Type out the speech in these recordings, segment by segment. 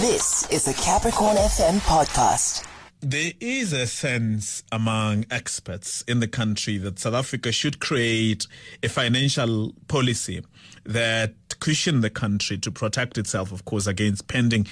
This is the Capricorn FM podcast. There is a sense among experts in the country that South Africa should create a financial policy that cushion the country to protect itself, of course, against pending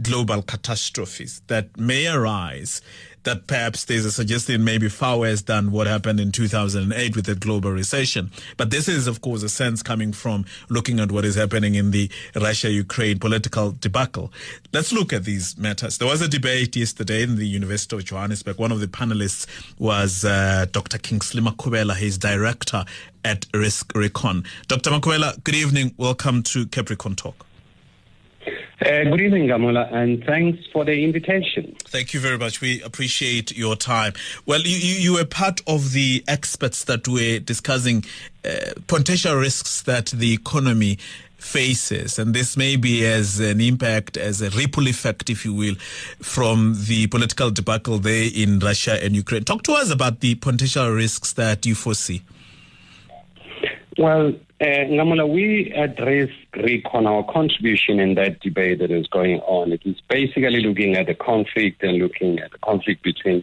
global catastrophes that may arise that perhaps there's a suggestion maybe far worse than what happened in 2008 with the global recession. But this is, of course, a sense coming from looking at what is happening in the Russia-Ukraine political debacle. Let's look at these matters. There was a debate yesterday in the University of Johannesburg. One of the panelists was uh, Dr. Kingsley Makhubela. He's director at RiskRecon. Dr. Makhubela, good evening. Welcome to Capricorn Talk. Uh, good evening, Nghamula, and thanks for the invitation. Thank you very much. We appreciate your time. Well, you, you, you were part of the experts that were discussing uh, potential risks that the economy faces, and this may be as an impact, as a ripple effect, if you will, from the political debacle there in Russia and Ukraine. Talk to us about the potential risks that you foresee. Well, uh, Nghamula, we at Risk Recon our contribution in that debate that is going on. It is basically looking at the conflict and looking at the conflict between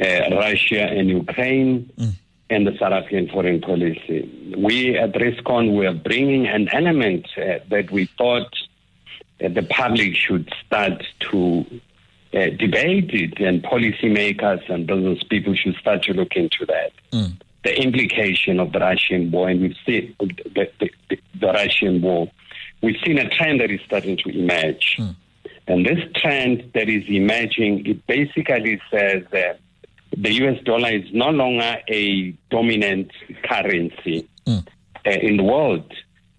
uh, Russia and Ukraine mm. and the South African foreign policy. We at RiskCon were bringing an element uh, that we thought uh, the public should start to uh, debate it and policymakers and business people should start to look into that. Mm the implication of the Russian war, and we've seen the, the, the, the Russian war. We've seen a trend that is starting to emerge. Mm. And this trend that is emerging, it basically says that the US dollar is no longer a dominant currency mm. uh, in the world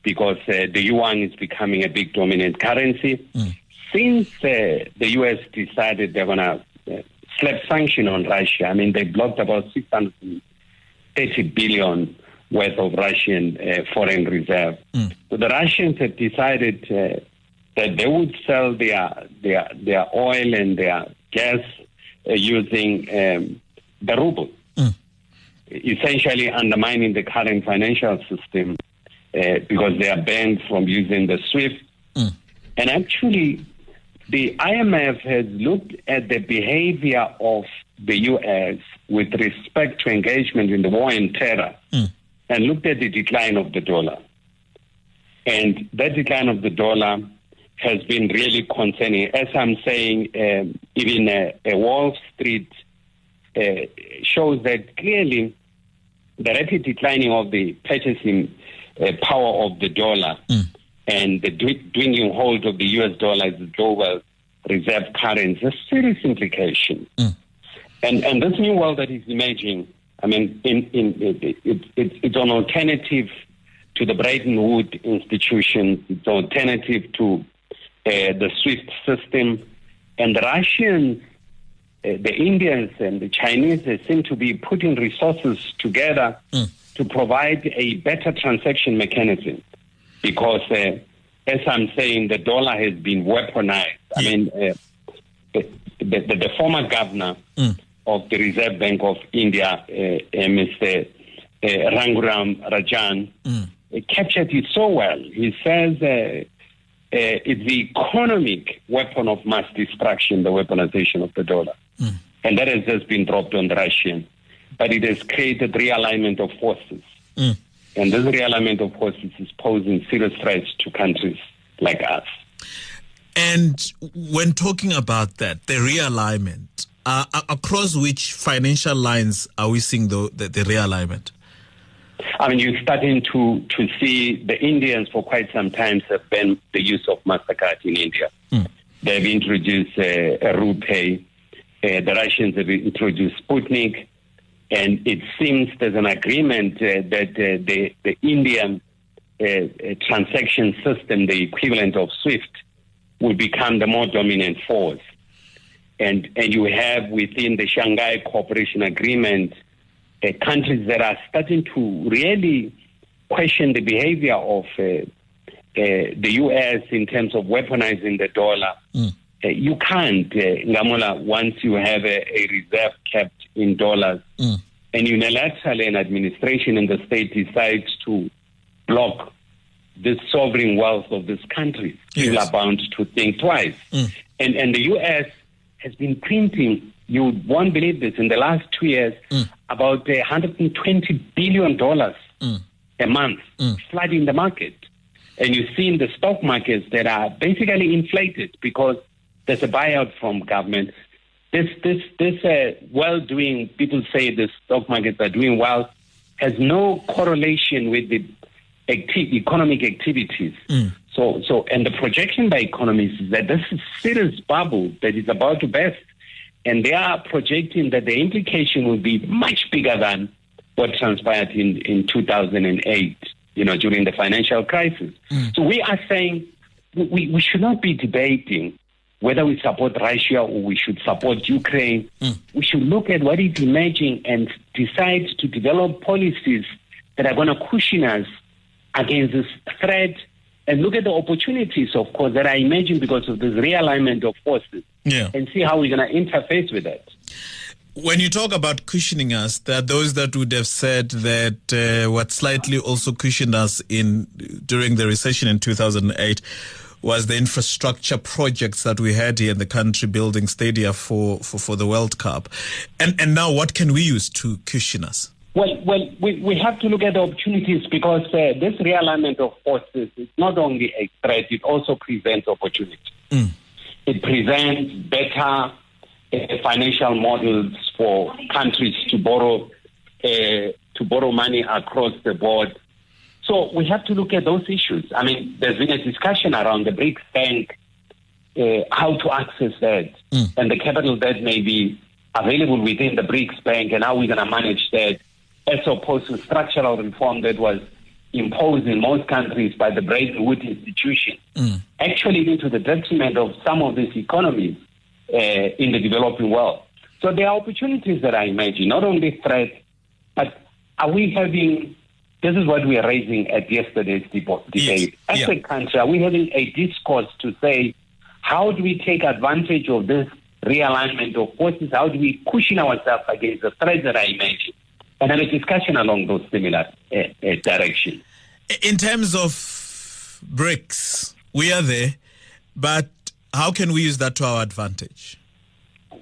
because uh, the yuan is becoming a big dominant currency. Mm. Since uh, the US decided they're going to uh, slap sanction on Russia, I mean, they blocked about 600 30 billion worth of Russian uh, foreign reserve. Mm. So the Russians have decided uh, that they would sell their their their oil and their gas uh, using um, the ruble, mm. essentially undermining the current financial system uh, because they are banned from using the SWIFT. Mm. And actually, the IMF has looked at the behavior of the U.S. with respect to engagement in the war on terror mm. and looked at the decline of the dollar. And that decline of the dollar has been really concerning. As I'm saying, um, even a, a, Wall Street uh, shows that clearly the rapid declining of the purchasing uh, power of the dollar mm. and the dwindling hold of the US dollar as the global reserve currency has serious implications. Mm. And and this new world that is emerging, I mean, in, in, it, it, it, it's an alternative to the Bretton Woods institution. It's an alternative to uh, the SWIFT system. And the Russians, uh, the Indians, and the Chinese they seem to be putting resources together mm. to provide a better transaction mechanism. Because, uh, as I'm saying, the dollar has been weaponized. I mean, uh, the, the, the, former governor mm of the Reserve Bank of India, uh, uh, Mr. Uh, Raghuram Rajan, mm. captured it so well. He says it's the economic weapon of mass destruction, the weaponization of the dollar. Mm. And that has just been dropped on the Russian. But it has created realignment of forces. Mm. And this realignment of forces is posing serious threats to countries like us. And when talking about that, the realignment, uh, across which financial lines are we seeing the, the, the, realignment? I mean, you're starting to, to see the Indians for quite some time have banned the use of MasterCard in India. Mm. They've introduced uh, RuPay. Uh, the Russians have introduced Sputnik. And it seems there's an agreement uh, that uh, the, the Indian uh, uh, transaction system, the equivalent of SWIFT, will become the more dominant force and, and you have within the Shanghai Cooperation Agreement uh, countries that are starting to really question the behavior of uh, uh, the U.S. in terms of weaponizing the dollar. Mm. Uh, you can't, uh, Nghamula, once you have a, a reserve kept in dollars, mm. and unilaterally an administration in the state decides to block the sovereign wealth of this country, people are bound to think twice. And, and the U.S. has been printing, you won't believe this, in the last two years, about uh, $120 billion a month flooding the market. And you see in the stock markets that are basically inflated because there's a buyout from government. This, this, this uh, well-doing, people say the stock markets are doing well, has no correlation with the acti- economic activities. So, so, and the projection by economists is that this is serious bubble that is about to burst, and they are projecting that the implication will be much bigger than what transpired in, in 2008, you know, during the financial crisis. Hmm. So we are saying we, we should not be debating whether we support Russia or we should support Ukraine. Hmm. We should look at what is emerging and decide to develop policies that are going to cushion us against this threat and look at the opportunities, of course, that are emerging because of this realignment of forces Yeah. and see how we're going to interface with that. When you talk about cushioning us, there are those that would have said that uh, what slightly also cushioned us in during the recession in 2008 was the infrastructure projects that we had here in the country, building stadia for, for, for the World Cup. And, and now what can we use to cushion us? Well, well, we, we have to look at the opportunities because uh, this realignment of forces is not only a threat, it also presents opportunity. It presents better uh, financial models for countries to borrow uh, to borrow money across the board. So we have to look at those issues. I mean, there's been a discussion around the BRICS Bank, uh, how to access that, and the capital that may be available within the BRICS Bank, and how we're going to manage that, as opposed to structural reform that was imposed in most countries by the Bretton Woods institution, actually leading to the detriment of some of these economies uh, in the developing world. So there are opportunities that I imagine, not only threats, but are we having? This is what we are raising at yesterday's debate. As Yeah. a country, are we having a discourse to say, how do we take advantage of this realignment of forces? How do we cushion ourselves against the threats that I imagine? And have a discussion along those similar uh, uh, directions. In terms of BRICS, we are there, but how can we use that to our advantage? Uh,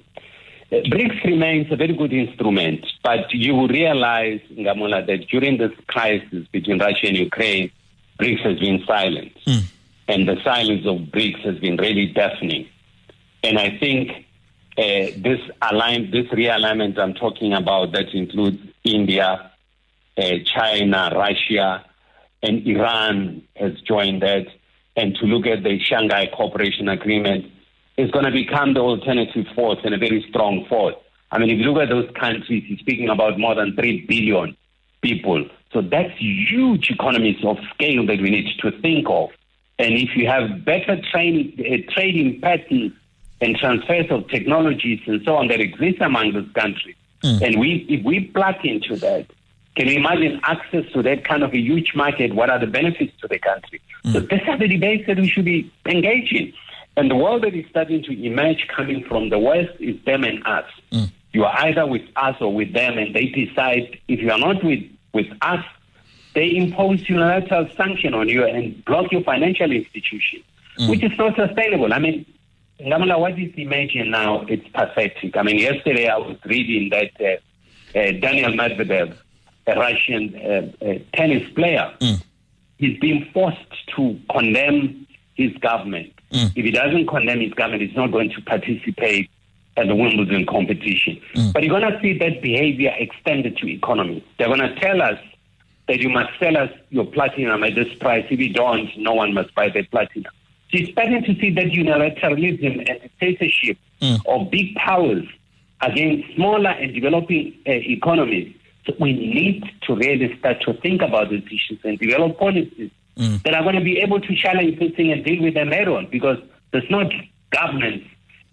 BRICS remains a very good instrument, but you will realize, Nghamula, that during this crisis between Russia and Ukraine, BRICS has been silent. And the silence of BRICS has been really deafening. And I think uh, this align, this realignment I'm talking about that includes India, uh, China, Russia, and Iran has joined that, and to look at the Shanghai Cooperation Agreement is going to become the alternative force and a very strong force. I mean, if you look at those countries, you're speaking about more than 3 billion people. So that's huge economies of scale that we need to think of. And if you have better train, uh, trading patterns and transfers of technologies and so on that exist among those countries, Mm. and we if we plug into that, can you imagine access to that kind of a huge market? What are the benefits to the country? So mm. these are the debates that we should be engaging. And the world that is starting to emerge coming from the West is them and us. Mm. You are either with us or with them, and they decide if you are not with, with us, they impose unilateral sanction on you and block your financial institution, which is not sustainable. I mean, Nghamula, what is emerging now? It's pathetic. I mean, yesterday I was reading that uh, uh, Daniil Medvedev, a Russian uh, uh, tennis player, he's being forced to condemn his government. If he doesn't condemn his government, he's not going to participate at the Wimbledon competition. But you're going to see that behavior extended to economy. They're going to tell us that you must sell us your platinum at this price. If you don't, no one must buy that platinum. So you're starting to see that unilateralism and dictatorship of big powers against smaller and developing uh, economies. So we need to really start to think about these issues and develop policies that are going to be able to challenge this thing and deal with them head on because there's not governance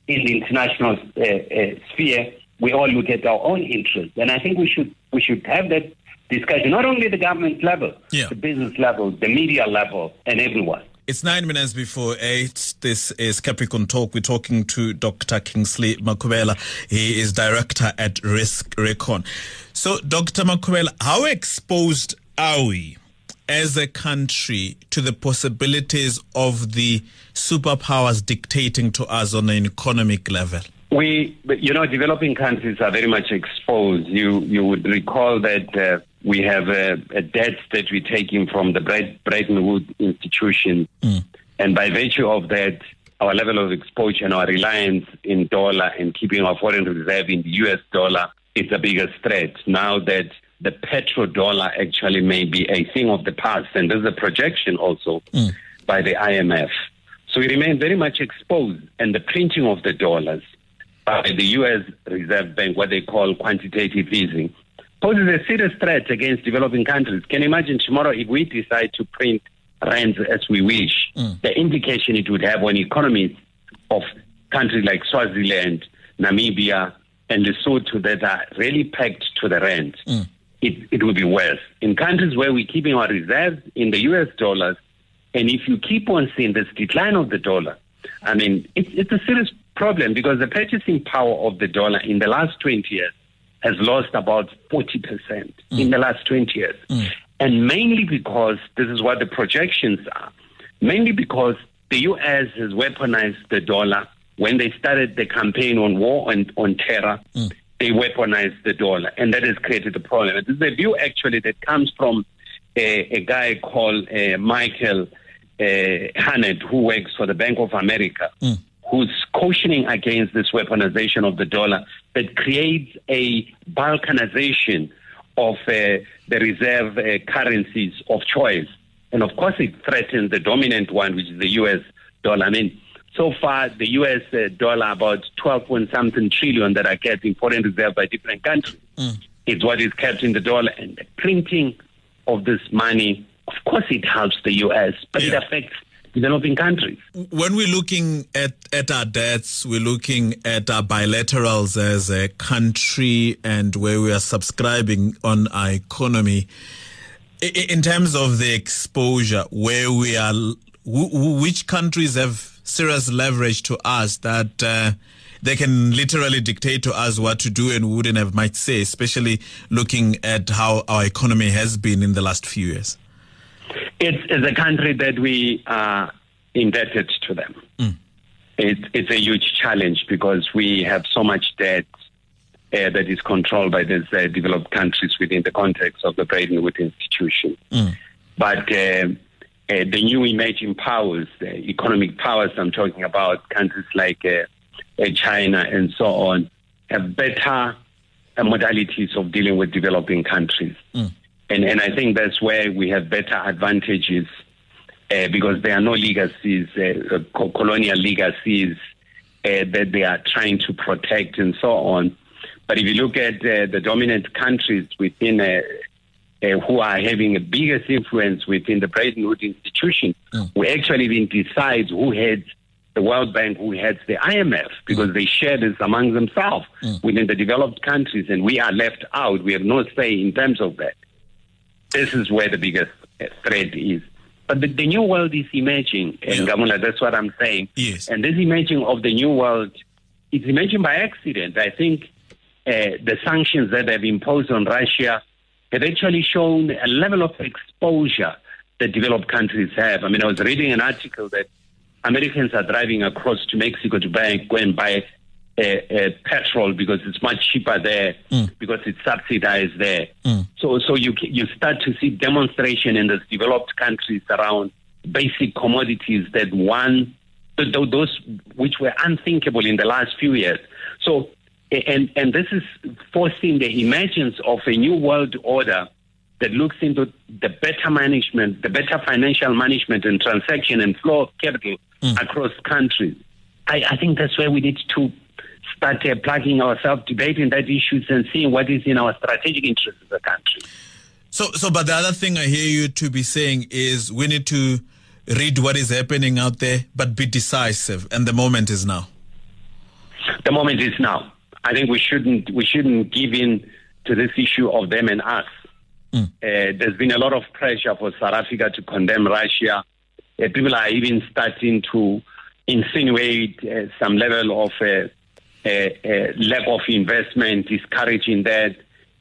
in the international uh, uh, sphere. We all look at our own interests, and I think we should we should have that discussion not only at the government level, Yeah. the business level, the media level, and everyone. It's nine minutes before eight. This is Capricorn Talk. We're talking to Dr. Kingsley Makhubela. He is director at RiskRecon. So, Dr. Makhubela, how exposed are we as a country to the possibilities of the superpowers dictating to us on an economic level? We, you know, developing countries are very much exposed. You you would recall that uh, we have a, a, debt that we're taking from the Bretton Woods institution, mm. and by virtue of that, our level of exposure and our reliance in dollar and keeping our foreign reserve in the U.S. dollar is the biggest threat. Now that the petrodollar actually may be a thing of the past, and there's a projection also mm. by the IMF. So we remain very much exposed, and the printing of the dollars by the U.S. Reserve Bank, what they call quantitative easing, poses a serious threat against developing countries. Can you imagine tomorrow if we decide to print rands as we wish, mm. the implication it would have on economies of countries like Swaziland, Namibia, and Lesotho that are really pegged to the rand. Mm it, it will be worse. In countries where we're keeping our reserves in the US dollars, and if you keep on seeing this decline of the dollar, I mean, it's, it's a serious problem because the purchasing power of the dollar in the last 20 years has lost about 40% mm. in the last 20 years. Mm. And mainly because this is what the projections are, mainly because the US has weaponized the dollar when they started the campaign on war and on terror. Mm they weaponized the dollar, and that has created a problem. This is a view actually that comes from a, a guy called uh, Michael uh, Hartnett, who works for the Bank of America, mm. Who's cautioning against this weaponization of the dollar that creates a balkanization of uh, the reserve uh, currencies of choice. And of course, it threatens the dominant one, which is the US dollar. I mean, so far, the US uh, dollar, about 12 point something trillion that are kept in foreign reserve by different countries, mm. is what is kept in the dollar. And the printing of this money, of course, it helps the US, but yeah. it affects developing countries. When we're looking at, at our debts, we're looking at our bilaterals as a country and where we are subscribing on our economy. In terms of the exposure, where we are, which countries have serious leverage to us that uh, they can literally dictate to us what to do and wouldn't have might say, especially looking at how our economy has been in the last few years? It's, it's a country that we are indebted to them. Mm. It's, it's a huge challenge because we have so much debt uh, that is controlled by these uh, developed countries within the context of the Bretton Woods institution. Mm. But uh, uh, the new emerging powers, the economic powers I'm talking about, countries like uh, uh, China and so on, have better uh, modalities of dealing with developing countries. Mm. And, and I think that's where we have better advantages uh, because there are no legacies, uh, colonial legacies that they are trying to protect and so on. But if you look at the dominant countries within uh, who are having the biggest influence within the Bretton Woods institution, mm. who actually even decides who heads the World Bank, who heads the IMF, because mm. they share this among themselves mm. within the developed countries, and we are left out. We have no say in terms of that. This is where the biggest threat is. But the, the new world is emerging, and Gamula, that's what I'm saying. Yes. And this emerging of the new world is emerging by accident. I think uh, the sanctions that have imposed on Russia have actually shown a level of exposure that developed countries have. I mean, I was reading an article that Americans are driving across to Mexico to buy, go and buy a, a petrol because it's much cheaper there mm. because it's subsidized there. Mm. So, so you you start to see demonstration in those developed countries around basic commodities that one those which were unthinkable in the last few years. So and, and this is forcing the emergence of a new world order that looks into the better management, the better financial management and transaction and flow of capital mm. across countries. I, I, think that's where we need to start uh, plugging ourselves, debating that issues and seeing what is in our strategic interest as a country. So, so, but the other thing I hear you to be saying is we need to read what is happening out there, but be decisive, and the moment is now. The moment is now. I think we shouldn't we shouldn't give in to this issue of them and us. Mm. Uh, there's been a lot of pressure for South Africa to condemn Russia. Uh, people are even starting to insinuate uh, some level of uh, lack of investment, discouraging that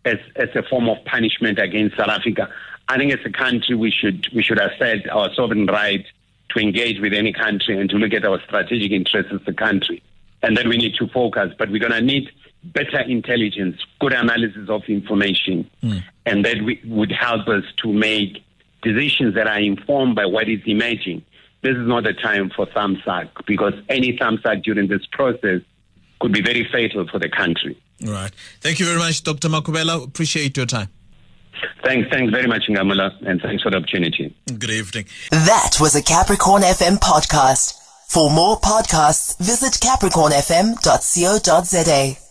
as, as a form of punishment against South Africa. I think as a country we should we should assert our sovereign right to engage with any country and to look at our strategic interests as a country. And then we need to focus, but we're going to need better intelligence, good analysis of information, mm. and that we, would help us to make decisions that are informed by what is emerging. This is not the time for thumbsuck because any thumbsuck during this process could be very fatal for the country. Right. Thank you very much, Dr. Makhubela. Appreciate your time. Thanks, thanks very much, Nghamula, and thanks for the opportunity. Good evening. That was a Capricorn FM podcast. For more podcasts, visit capricornfm.co.za.